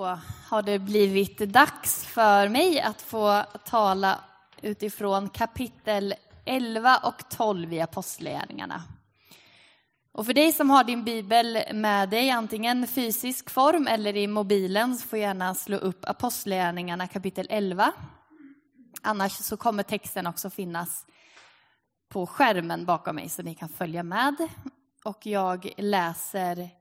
Då har det blivit dags för mig att få tala utifrån kapitel 11 och 12 i Apostlagärningarna. Och för dig som har din bibel med dig, antingen fysisk form eller i mobilen, så får gärna slå upp Apostlagärningarna kapitel 11. Annars så kommer texten också finnas på skärmen bakom mig så ni kan följa med. Och jag läser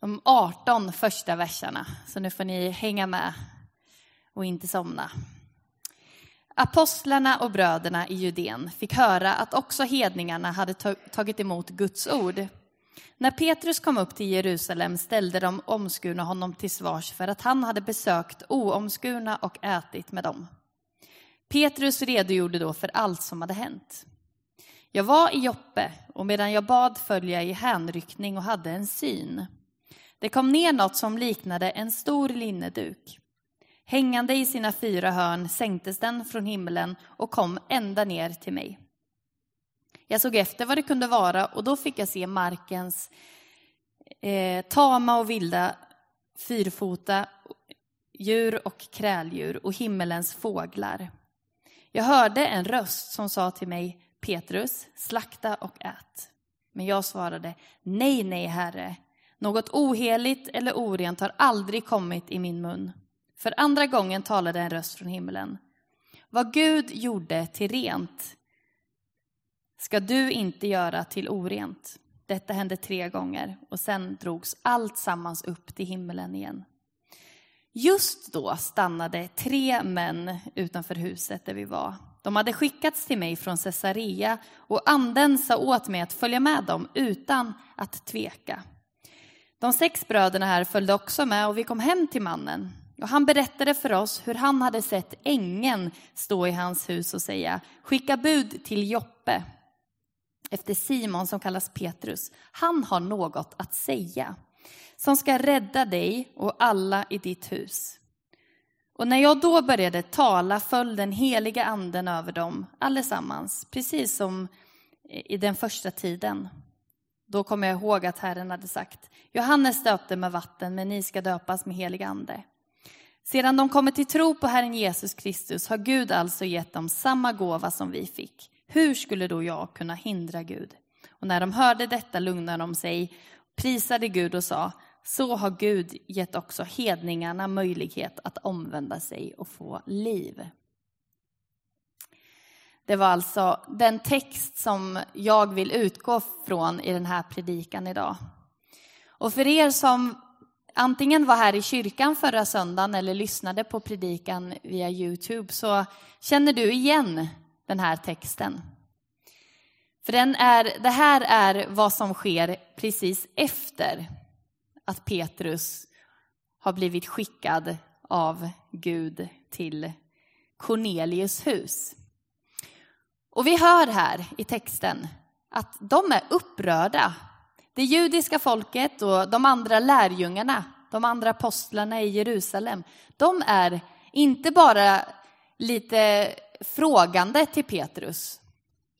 de 18 första verserna, så nu får ni hänga med och inte somna. Apostlarna och bröderna i Judén fick höra att också hedningarna hade tagit emot Guds ord. När Petrus kom upp till Jerusalem ställde de omskurna honom till svars för att han hade besökt oomskurna och ätit med dem. Petrus redogjorde då för allt som hade hänt. Jag var i Joppe och medan jag bad föll jag i hänryckning och hade en syn. Det kom ner något som liknade en stor linneduk. Hängande i sina fyra hörn sänktes den från himlen och kom ända ner till mig. Jag såg efter vad det kunde vara och då fick jag se markens eh, tama och vilda fyrfota djur och kräldjur och himmelens fåglar. Jag hörde en röst som sa till mig, Petrus, slakta och ät. Men jag svarade, nej, nej, Herre, något oheligt eller orent har aldrig kommit i min mun. För andra gången talade en röst från himlen. Vad Gud gjorde till rent ska du inte göra till orent. Detta hände tre gånger och sen drogs allt sammans upp till himlen igen. Just då stannade tre män utanför huset där vi var. De hade skickats till mig från Caesarea och anden sa åt mig att följa med dem utan att tveka. De sex bröderna här följde också med och vi kom hem till mannen. Och han berättade för oss hur han hade sett ängeln stå i hans hus och säga skicka bud till Joppe efter Simon som kallas Petrus. Han har något att säga som ska rädda dig och alla i ditt hus. Och när jag då började tala föll den heliga anden över dem allesammans, precis som i den första tiden. Då kom jag ihåg att Herren hade sagt, Johannes döpte med vatten, men ni ska döpas med helig ande. Sedan de kommit till tro på Herren Jesus Kristus har Gud alltså gett dem samma gåva som vi fick. Hur skulle då jag kunna hindra Gud? Och när de hörde detta lugnade de sig, prisade Gud och sa, så har Gud gett också hedningarna möjlighet att omvända sig och få liv. Det var alltså den text som jag vill utgå från i den här predikan idag. Och för er som antingen var här i kyrkan förra söndagen eller lyssnade på predikan via Youtube så känner du igen den här texten. För den är, det här är vad som sker precis efter att Petrus har blivit skickad av Gud till Cornelius hus. Och vi hör här i texten att de är upprörda. Det judiska folket och de andra lärjungarna, de andra apostlarna i Jerusalem, de är inte bara lite frågande till Petrus,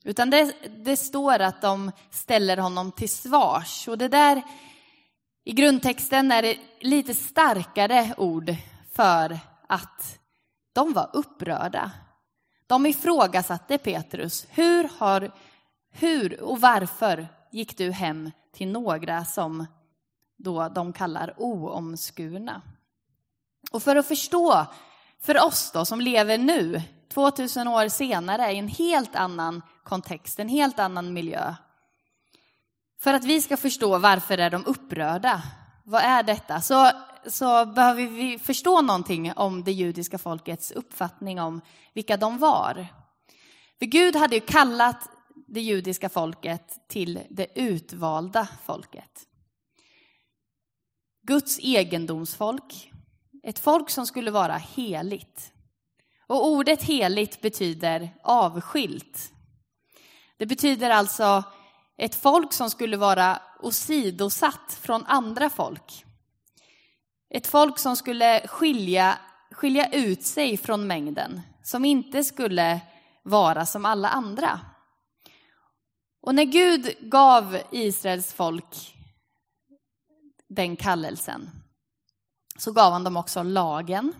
utan det, det står att de ställer honom till svars. Och det där, i grundtexten är det lite starkare ord för att de var upprörda. De ifrågasatte Petrus. Hur, har, hur och varför gick du hem till några som då de kallar oomskurna? Och för att förstå, för oss då som lever nu, 2000 år senare, i en helt annan kontext, en helt annan miljö. För att vi ska förstå varför är de upprörda, vad är detta? Så så behöver vi förstå någonting om det judiska folkets uppfattning om vilka de var. För Gud hade ju kallat det judiska folket till det utvalda folket. Guds egendomsfolk, ett folk som skulle vara heligt. Och ordet heligt betyder avskilt. Det betyder alltså ett folk som skulle vara åsidosatt från andra folk. Ett folk som skulle skilja, skilja ut sig från mängden, som inte skulle vara som alla andra. Och när Gud gav Israels folk den kallelsen så gav han dem också lagen.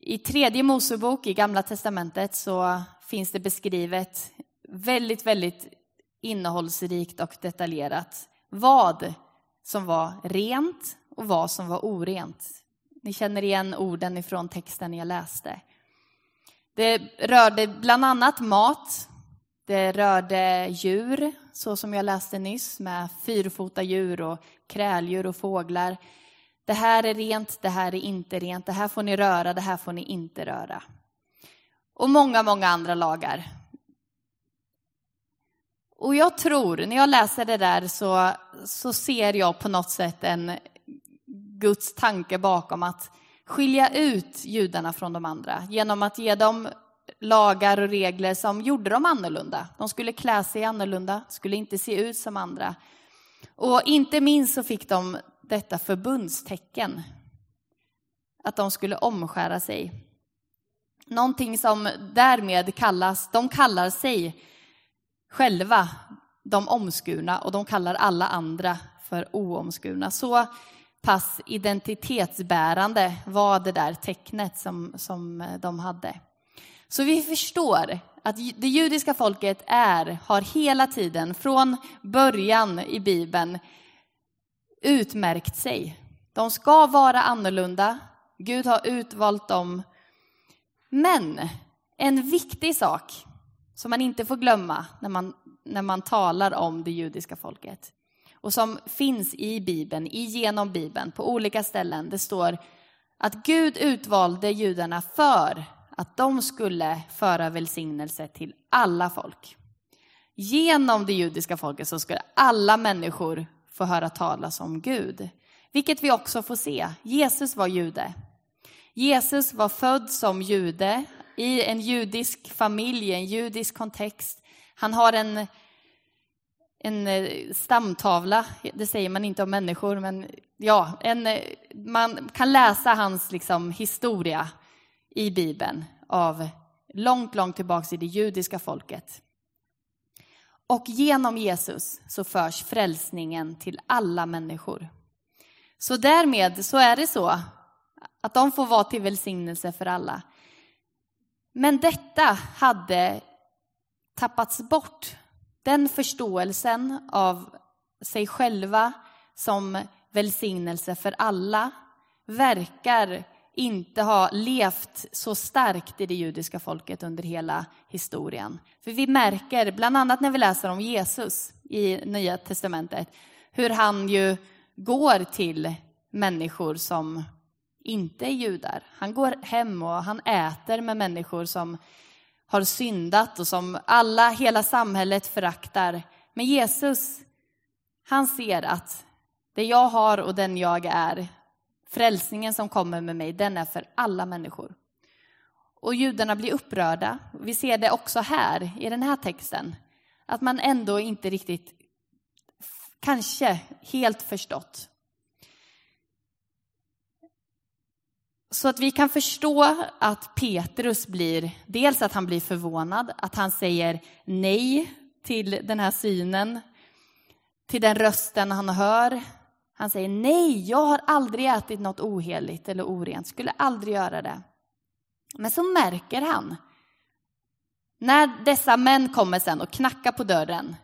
I tredje Mosebok i Gamla testamentet så finns det beskrivet väldigt, väldigt innehållsrikt och detaljerat vad som var rent och vad som var orent. Ni känner igen orden ifrån texten jag läste. Det rörde bland annat mat, det rörde djur, så som jag läste nyss, med fyrfota djur och kräldjur och fåglar. Det här är rent, det här är inte rent, det här får ni röra, det här får ni inte röra. Och många, många andra lagar. Och jag tror, när jag läser det där så, så ser jag på något sätt en Guds tanke bakom att skilja ut judarna från de andra genom att ge dem lagar och regler som gjorde dem annorlunda. De skulle klä sig annorlunda, skulle inte se ut som andra. Och inte minst så fick de detta förbundstecken. Att de skulle omskära sig. Någonting som därmed kallas, de kallar sig själva de omskurna och de kallar alla andra för oomskurna. Så pass identitetsbärande var det där tecknet som, som de hade. Så vi förstår att det judiska folket är, har hela tiden, från början i Bibeln, utmärkt sig. De ska vara annorlunda. Gud har utvalt dem. Men en viktig sak som man inte får glömma när man, när man talar om det judiska folket och som finns i Bibeln, genom Bibeln, på olika ställen. Det står att Gud utvalde judarna för att de skulle föra välsignelse till alla folk. Genom det judiska folket så skulle alla människor få höra talas om Gud. Vilket vi också får se. Jesus var jude. Jesus var född som jude i en judisk familj, en judisk kontext. Han har en, en eh, stamtavla, det säger man inte om människor, men ja, en, eh, man kan läsa hans liksom, historia i Bibeln av långt, långt tillbaka i det judiska folket. Och genom Jesus så förs frälsningen till alla människor. Så därmed så är det så att de får vara till välsignelse för alla. Men detta hade tappats bort. Den förståelsen av sig själva som välsignelse för alla verkar inte ha levt så starkt i det judiska folket under hela historien. För vi märker, bland annat när vi läser om Jesus i Nya Testamentet, hur han ju går till människor som inte är judar. Han går hem och han äter med människor som har syndat och som alla, hela samhället föraktar. Men Jesus, han ser att det jag har och den jag är, Frälsningen som kommer med mig, den är för alla människor. Och judarna blir upprörda. Vi ser det också här, i den här texten. Att man ändå inte riktigt, kanske helt förstått. Så att vi kan förstå att Petrus blir, dels att han blir förvånad, att han säger nej till den här synen, till den rösten han hör, han säger nej, jag har aldrig ätit något oheligt eller orent, skulle aldrig göra det. Men så märker han, när dessa män kommer sen och knackar på dörren,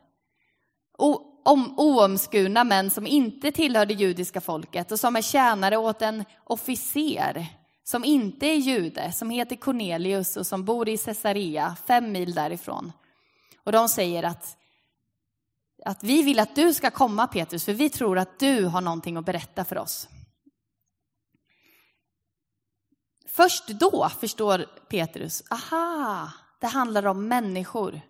oomskurna män som inte tillhör det judiska folket och som är tjänare åt en officer som inte är jude, som heter Cornelius och som bor i Caesarea, fem mil därifrån. Och de säger att att vi vill att du ska komma Petrus, för vi tror att du har någonting att berätta för oss. Först då förstår Petrus, aha, det handlar om människor.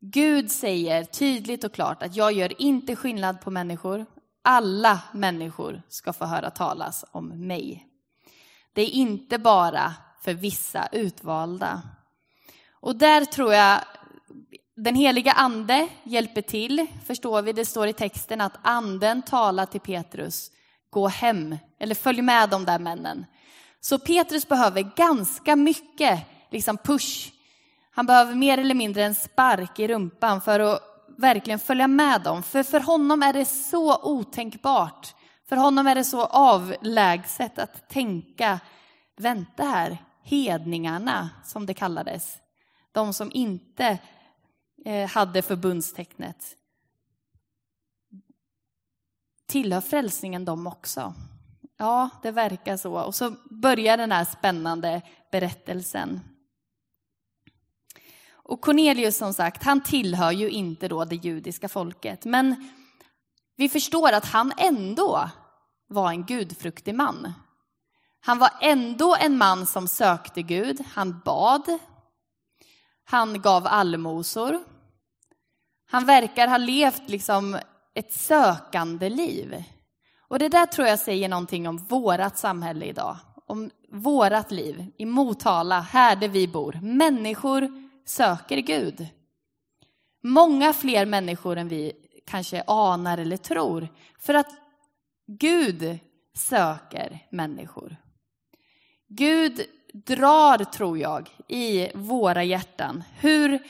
Gud säger tydligt och klart att jag gör inte skillnad på människor. Alla människor ska få höra talas om mig. Det är inte bara för vissa utvalda. Och där tror jag den heliga ande hjälper till, förstår vi. Det står i texten att anden talar till Petrus, gå hem, eller följ med de där männen. Så Petrus behöver ganska mycket liksom push. Han behöver mer eller mindre en spark i rumpan för att verkligen följa med dem. För för honom är det så otänkbart för honom är det så avlägset att tänka, vänta här, hedningarna som det kallades, de som inte eh, hade förbundstecknet, tillhör frälsningen dem också? Ja, det verkar så. Och så börjar den här spännande berättelsen. Och Cornelius som sagt, han tillhör ju inte då det judiska folket, men vi förstår att han ändå var en gudfruktig man. Han var ändå en man som sökte Gud, han bad, han gav allmosor. Han verkar ha levt liksom ett sökande liv. Och det där tror jag säger någonting om vårat samhälle idag, om vårat liv i Motala, här där vi bor. Människor söker Gud. Många fler människor än vi kanske anar eller tror. För att Gud söker människor. Gud drar, tror jag, i våra hjärtan. Hur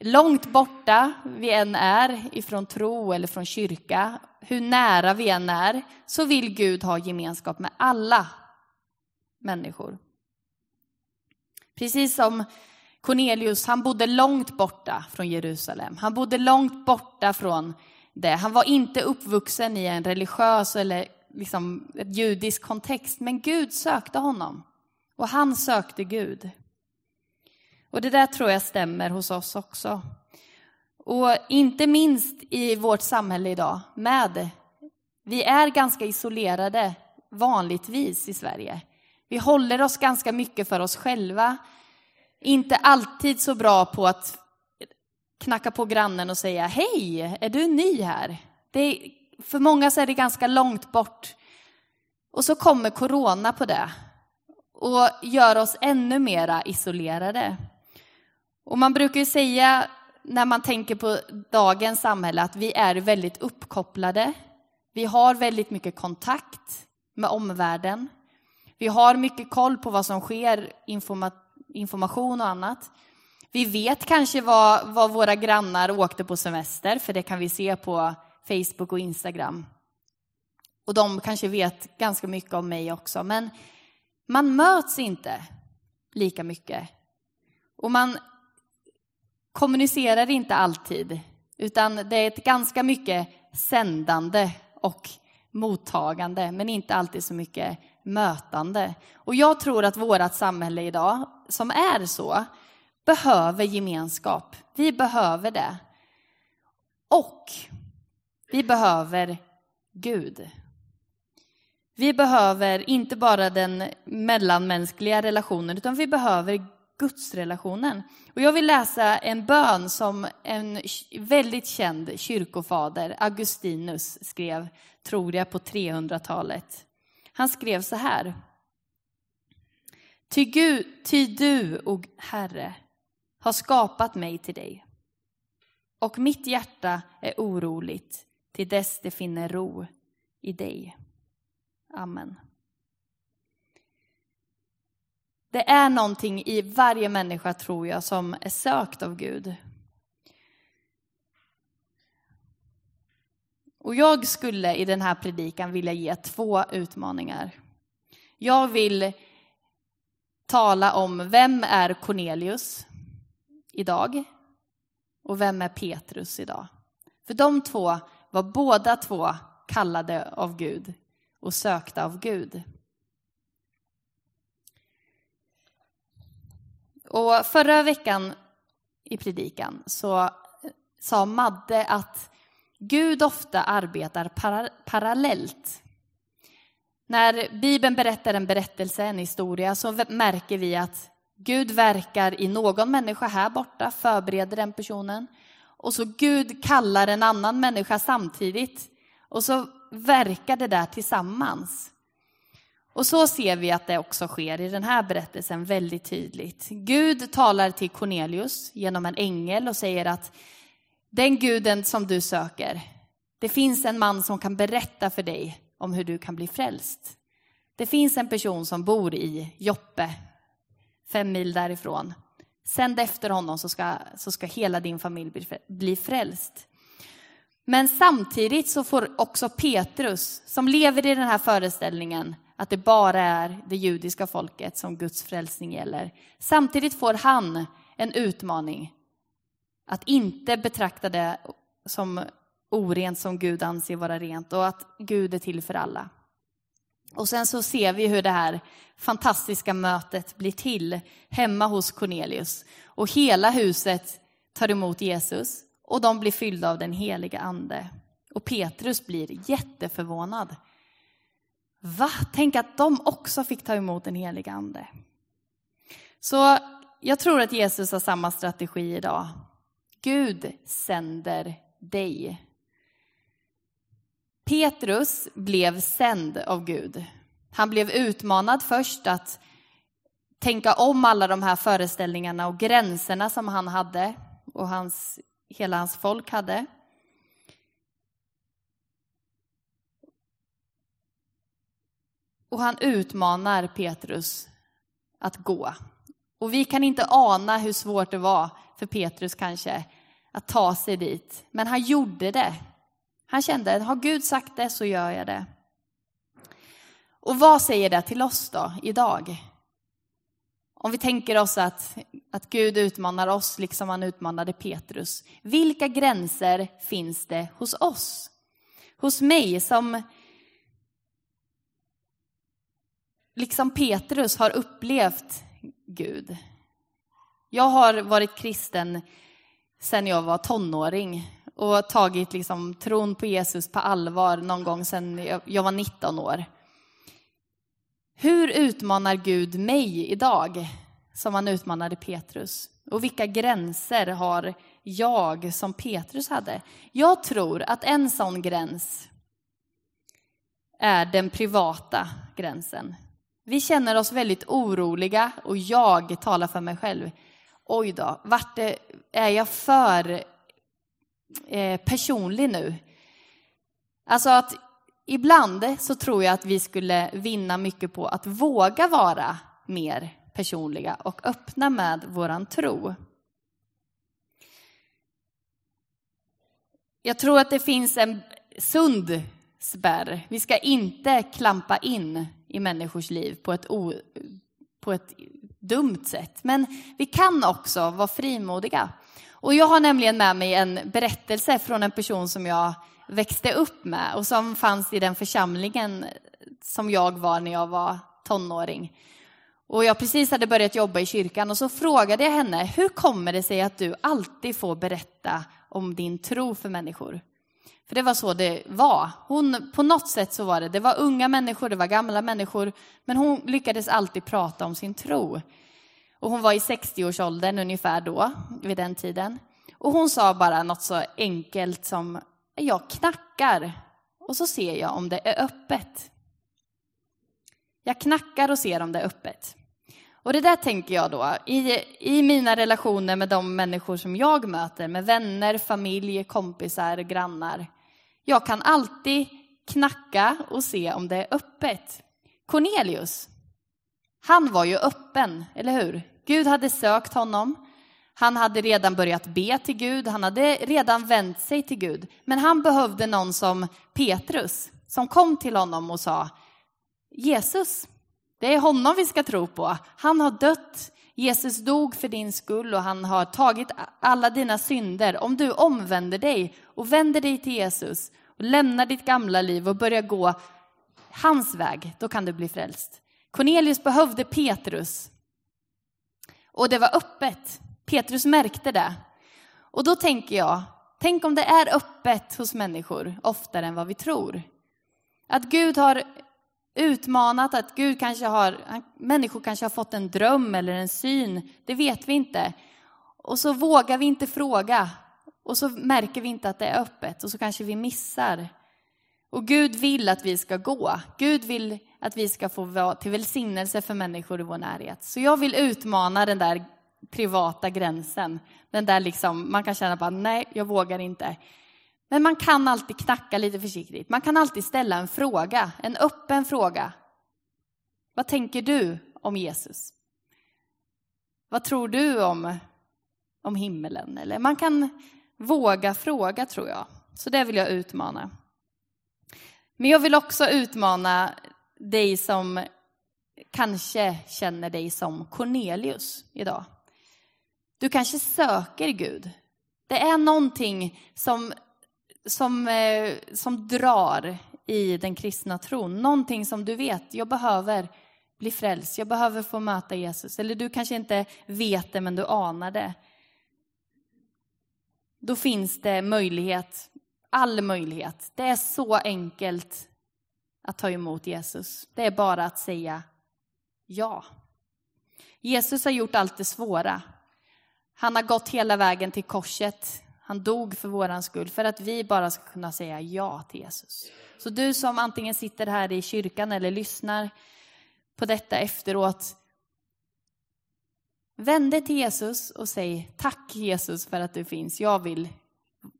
långt borta vi än är ifrån tro eller från kyrka, hur nära vi än är, så vill Gud ha gemenskap med alla människor. Precis som Cornelius, han bodde långt borta från Jerusalem. Han bodde långt borta från det. Han var inte uppvuxen i en religiös eller liksom ett judisk kontext, men Gud sökte honom. Och han sökte Gud. Och det där tror jag stämmer hos oss också. Och inte minst i vårt samhälle idag med, vi är ganska isolerade vanligtvis i Sverige. Vi håller oss ganska mycket för oss själva. Inte alltid så bra på att knacka på grannen och säga hej, är du ny här? Det är, för många så är det ganska långt bort. Och så kommer corona på det och gör oss ännu mera isolerade. Och man brukar ju säga när man tänker på dagens samhälle att vi är väldigt uppkopplade. Vi har väldigt mycket kontakt med omvärlden. Vi har mycket koll på vad som sker, informat information och annat. Vi vet kanske vad, vad våra grannar åkte på semester, för det kan vi se på Facebook och Instagram. Och de kanske vet ganska mycket om mig också, men man möts inte lika mycket. Och man kommunicerar inte alltid, utan det är ett ganska mycket sändande och mottagande, men inte alltid så mycket mötande. Och jag tror att vårt samhälle idag, som är så, behöver gemenskap. Vi behöver det. Och vi behöver Gud. Vi behöver inte bara den mellanmänskliga relationen, utan vi behöver gudsrelationen. Och jag vill läsa en bön som en väldigt känd kyrkofader, Augustinus, skrev, tror jag, på 300-talet. Han skrev så här. Ty, Gud, ty du, o Herre, har skapat mig till dig. Och mitt hjärta är oroligt till dess det finner ro i dig. Amen. Det är någonting i varje människa, tror jag, som är sökt av Gud. Och jag skulle i den här predikan vilja ge två utmaningar. Jag vill tala om vem är Cornelius idag och vem är Petrus idag. För de två var båda två kallade av Gud och sökta av Gud. Och förra veckan i predikan så eh, sa Madde att Gud ofta arbetar para parallellt. När Bibeln berättar en berättelse, en historia, så märker vi att Gud verkar i någon människa här borta, förbereder den personen. Och så Gud kallar en annan människa samtidigt. Och så verkar det där tillsammans. Och så ser vi att det också sker i den här berättelsen väldigt tydligt. Gud talar till Cornelius genom en ängel och säger att den guden som du söker, det finns en man som kan berätta för dig om hur du kan bli frälst. Det finns en person som bor i Joppe, fem mil därifrån. Sänd efter honom så ska, så ska hela din familj bli frälst. Men samtidigt så får också Petrus, som lever i den här föreställningen, att det bara är det judiska folket som Guds frälsning gäller. Samtidigt får han en utmaning att inte betrakta det som orent som Gud anser vara rent och att Gud är till för alla. Och sen så ser vi hur det här fantastiska mötet blir till hemma hos Cornelius. Och hela huset tar emot Jesus och de blir fyllda av den heliga ande. Och Petrus blir jätteförvånad. Va? Tänk att de också fick ta emot den heliga ande. Så jag tror att Jesus har samma strategi idag. Gud sänder dig. Petrus blev sänd av Gud. Han blev utmanad först att tänka om alla de här föreställningarna och gränserna som han hade och hans, hela hans folk hade. Och han utmanar Petrus att gå. Och vi kan inte ana hur svårt det var för Petrus kanske att ta sig dit. Men han gjorde det. Han kände, har Gud sagt det så gör jag det. Och vad säger det till oss då, idag? Om vi tänker oss att, att Gud utmanar oss liksom han utmanade Petrus. Vilka gränser finns det hos oss? Hos mig som liksom Petrus har upplevt Gud. Jag har varit kristen sedan jag var tonåring och tagit liksom tron på Jesus på allvar någon gång sedan jag var 19 år. Hur utmanar Gud mig idag som han utmanade Petrus? Och vilka gränser har jag som Petrus hade? Jag tror att en sån gräns är den privata gränsen. Vi känner oss väldigt oroliga och jag talar för mig själv. Oj då, vart är jag för eh, personlig nu? Alltså att ibland så tror jag att vi skulle vinna mycket på att våga vara mer personliga och öppna med våran tro. Jag tror att det finns en sund spärr. Vi ska inte klampa in i människors liv på ett, o, på ett dumt sätt. Men vi kan också vara frimodiga. Och jag har nämligen med mig en berättelse från en person som jag växte upp med och som fanns i den församlingen som jag var när jag var tonåring. Och jag precis hade börjat jobba i kyrkan och så frågade jag henne, hur kommer det sig att du alltid får berätta om din tro för människor? För det var så det var. Hon, på något sätt så var det, det var unga människor, det var gamla människor, men hon lyckades alltid prata om sin tro. Och hon var i 60-årsåldern ungefär då, vid den tiden. Och hon sa bara något så enkelt som, jag knackar och så ser jag om det är öppet. Jag knackar och ser om det är öppet. Och det där tänker jag då, i, i mina relationer med de människor som jag möter, med vänner, familj, kompisar, grannar. Jag kan alltid knacka och se om det är öppet. Cornelius, han var ju öppen, eller hur? Gud hade sökt honom. Han hade redan börjat be till Gud, han hade redan vänt sig till Gud. Men han behövde någon som Petrus, som kom till honom och sa Jesus, det är honom vi ska tro på. Han har dött, Jesus dog för din skull och han har tagit alla dina synder. Om du omvänder dig och vänder dig till Jesus och lämnar ditt gamla liv och börjar gå hans väg, då kan du bli frälst. Cornelius behövde Petrus. Och det var öppet. Petrus märkte det. Och då tänker jag, tänk om det är öppet hos människor oftare än vad vi tror. Att Gud har utmanat, att Gud kanske har, människor kanske har fått en dröm eller en syn, det vet vi inte. Och så vågar vi inte fråga och så märker vi inte att det är öppet och så kanske vi missar. Och Gud vill att vi ska gå. Gud vill att vi ska få vara till välsignelse för människor i vår närhet. Så jag vill utmana den där privata gränsen. Den där liksom, man kan känna bara, nej, jag vågar inte. Men man kan alltid knacka lite försiktigt. Man kan alltid ställa en fråga, en öppen fråga. Vad tänker du om Jesus? Vad tror du om, om himmelen? Eller man kan våga fråga, tror jag. Så det vill jag utmana. Men jag vill också utmana dig som kanske känner dig som Cornelius idag. Du kanske söker Gud. Det är någonting som, som, eh, som drar i den kristna tron. Någonting som du vet, jag behöver bli frälst, jag behöver få möta Jesus. Eller du kanske inte vet det, men du anar det. Då finns det möjlighet, all möjlighet. Det är så enkelt att ta emot Jesus. Det är bara att säga ja. Jesus har gjort allt det svåra. Han har gått hela vägen till korset. Han dog för våran skull, för att vi bara ska kunna säga ja till Jesus. Så du som antingen sitter här i kyrkan eller lyssnar på detta efteråt, vänd dig till Jesus och säg tack Jesus för att du finns. Jag vill,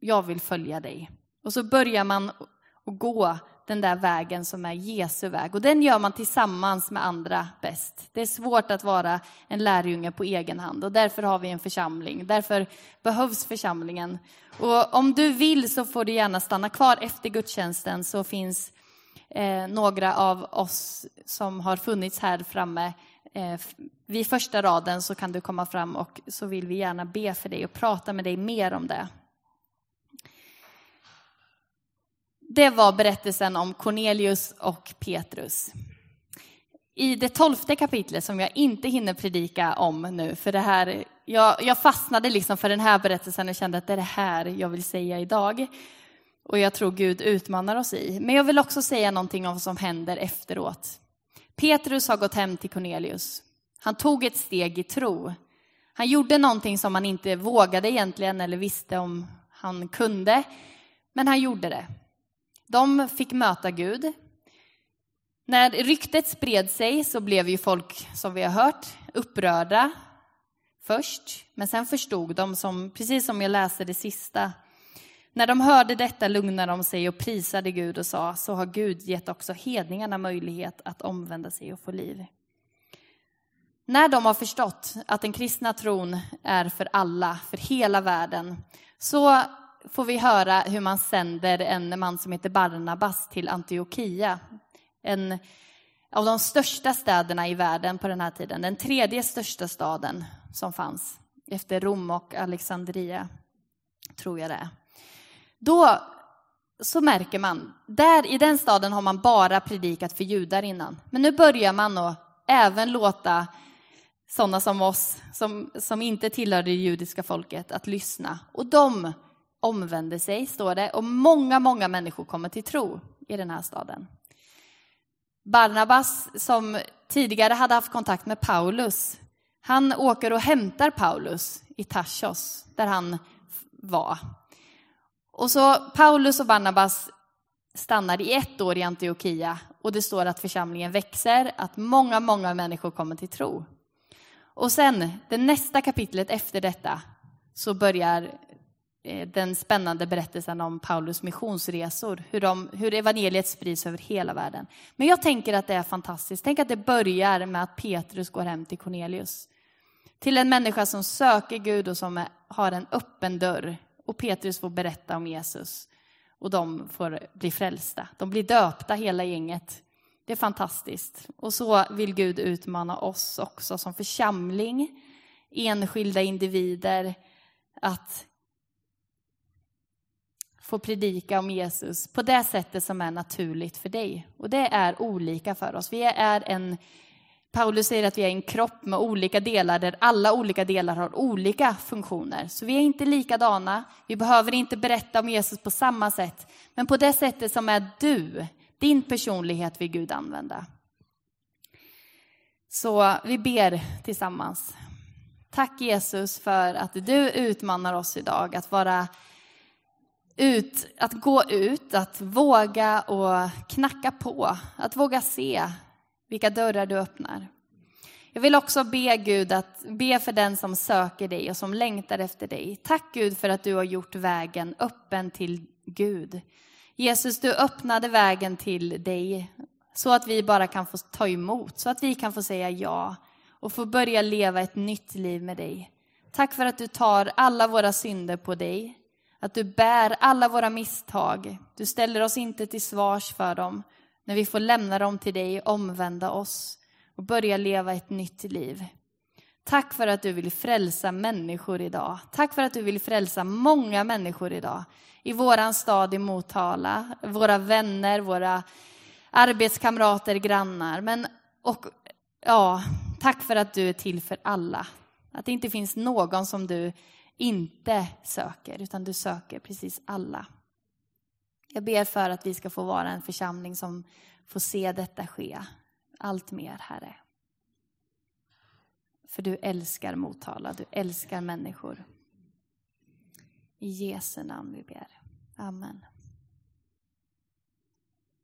jag vill följa dig. Och så börjar man att gå den där vägen som är Jesu väg. Och den gör man tillsammans med andra bäst. Det är svårt att vara en lärjunge på egen hand och därför har vi en församling. Därför behövs församlingen. Och om du vill så får du gärna stanna kvar efter gudstjänsten så finns eh, några av oss som har funnits här framme eh, vid första raden så kan du komma fram och så vill vi gärna be för dig och prata med dig mer om det. Det var berättelsen om Cornelius och Petrus. I det tolfte kapitlet, som jag inte hinner predika om nu, för det här, jag, jag fastnade liksom för den här berättelsen och kände att det är det här jag vill säga idag. Och jag tror Gud utmanar oss i. Men jag vill också säga någonting om vad som händer efteråt. Petrus har gått hem till Cornelius. Han tog ett steg i tro. Han gjorde någonting som han inte vågade egentligen eller visste om han kunde. Men han gjorde det. De fick möta Gud. När ryktet spred sig så blev ju folk, som vi har hört, upprörda först. Men sen förstod de, som, precis som jag läste det sista, när de hörde detta lugnade de sig och prisade Gud och sa, så har Gud gett också hedningarna möjlighet att omvända sig och få liv. När de har förstått att den kristna tron är för alla, för hela världen, så får vi höra hur man sänder en man som heter Barnabas till Antiochia. En av de största städerna i världen på den här tiden. Den tredje största staden som fanns efter Rom och Alexandria, tror jag det är. Då så märker man, där i den staden har man bara predikat för judar innan. Men nu börjar man att även låta sådana som oss, som, som inte tillhör det judiska folket, att lyssna. Och de omvände sig, står det, och många, många människor kommer till tro i den här staden. Barnabas, som tidigare hade haft kontakt med Paulus, han åker och hämtar Paulus i Tarsos, där han var. Och så Paulus och Barnabas stannar i ett år i Antiochia och det står att församlingen växer, att många, många människor kommer till tro. Och sen, det nästa kapitlet efter detta, så börjar Eh, den spännande berättelsen om Paulus missionsresor, hur, de, hur evangeliet sprids över hela världen. Men jag tänker att det är fantastiskt. Tänk att det börjar med att Petrus går hem till Cornelius. Till en människa som söker Gud och som har en öppen dörr. Och Petrus får berätta om Jesus. Och de får bli frälsta. De blir döpta hela gänget. Det är fantastiskt. Och så vill Gud utmana oss också som församling, enskilda individer, att få predika om Jesus på det sättet som är naturligt för dig. Och det är olika för oss. Vi är en, Paulus säger att vi är en kropp med olika delar där alla olika delar har olika funktioner. Så vi är inte likadana. Vi behöver inte berätta om Jesus på samma sätt. Men på det sättet som är du, din personlighet vill Gud använda. Så vi ber tillsammans. Tack Jesus för att du utmanar oss idag att vara ut, att gå ut, att våga och knacka på, att våga se vilka dörrar du öppnar. Jag vill också be Gud att be för den som söker dig och som längtar efter dig. Tack Gud för att du har gjort vägen öppen till Gud. Jesus, du öppnade vägen till dig så att vi bara kan få ta emot, så att vi kan få säga ja och få börja leva ett nytt liv med dig. Tack för att du tar alla våra synder på dig att du bär alla våra misstag. Du ställer oss inte till svars för dem. När vi får lämna dem till dig, omvända oss och börja leva ett nytt liv. Tack för att du vill frälsa människor idag. Tack för att du vill frälsa många människor idag. I våran stad i Motala, våra vänner, våra arbetskamrater, grannar. Men, och, ja, tack för att du är till för alla. Att det inte finns någon som du inte söker, utan du söker precis alla. Jag ber för att vi ska få vara en församling som får se detta ske allt mer, Herre. För du älskar Motala, du älskar människor. I Jesu namn vi ber. Amen.